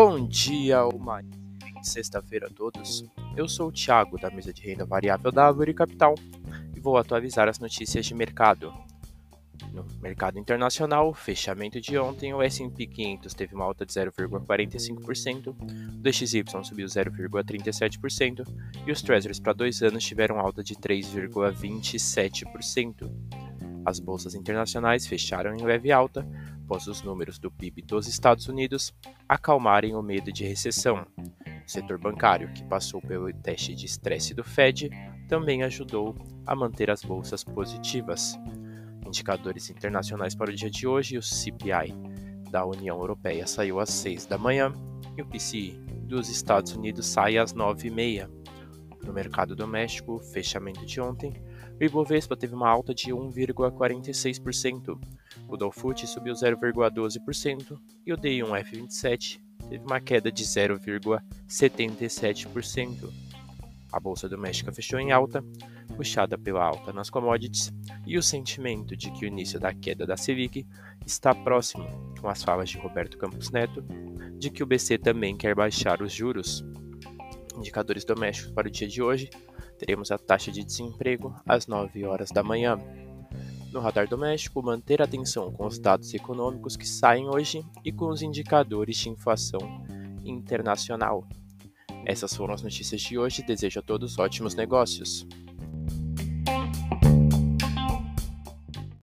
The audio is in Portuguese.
Bom dia, uma sexta-feira a todos. Eu sou o Thiago, da mesa de renda variável da Árvore Capital, e vou atualizar as notícias de mercado. No mercado internacional, fechamento de ontem, o S&P 500 teve uma alta de 0,45%, o DXY subiu 0,37% e os Treasuries para dois anos tiveram alta de 3,27%. As bolsas internacionais fecharam em leve alta, após os números do PIB dos Estados Unidos acalmarem o medo de recessão. O setor bancário, que passou pelo teste de estresse do Fed, também ajudou a manter as bolsas positivas. Indicadores internacionais para o dia de hoje: o CPI da União Europeia saiu às 6 da manhã e o PCI dos Estados Unidos sai às 9h30. No mercado doméstico, fechamento de ontem, o Ibovespa teve uma alta de 1,46%, o Dow subiu 0,12% e o DI1F27 teve uma queda de 0,77%. A bolsa doméstica fechou em alta, puxada pela alta nas commodities e o sentimento de que o início da queda da Selic está próximo, com as falas de Roberto Campos Neto de que o BC também quer baixar os juros. Indicadores domésticos para o dia de hoje: teremos a taxa de desemprego às 9 horas da manhã. No radar doméstico, manter atenção com os dados econômicos que saem hoje e com os indicadores de inflação internacional. Essas foram as notícias de hoje. Desejo a todos ótimos negócios.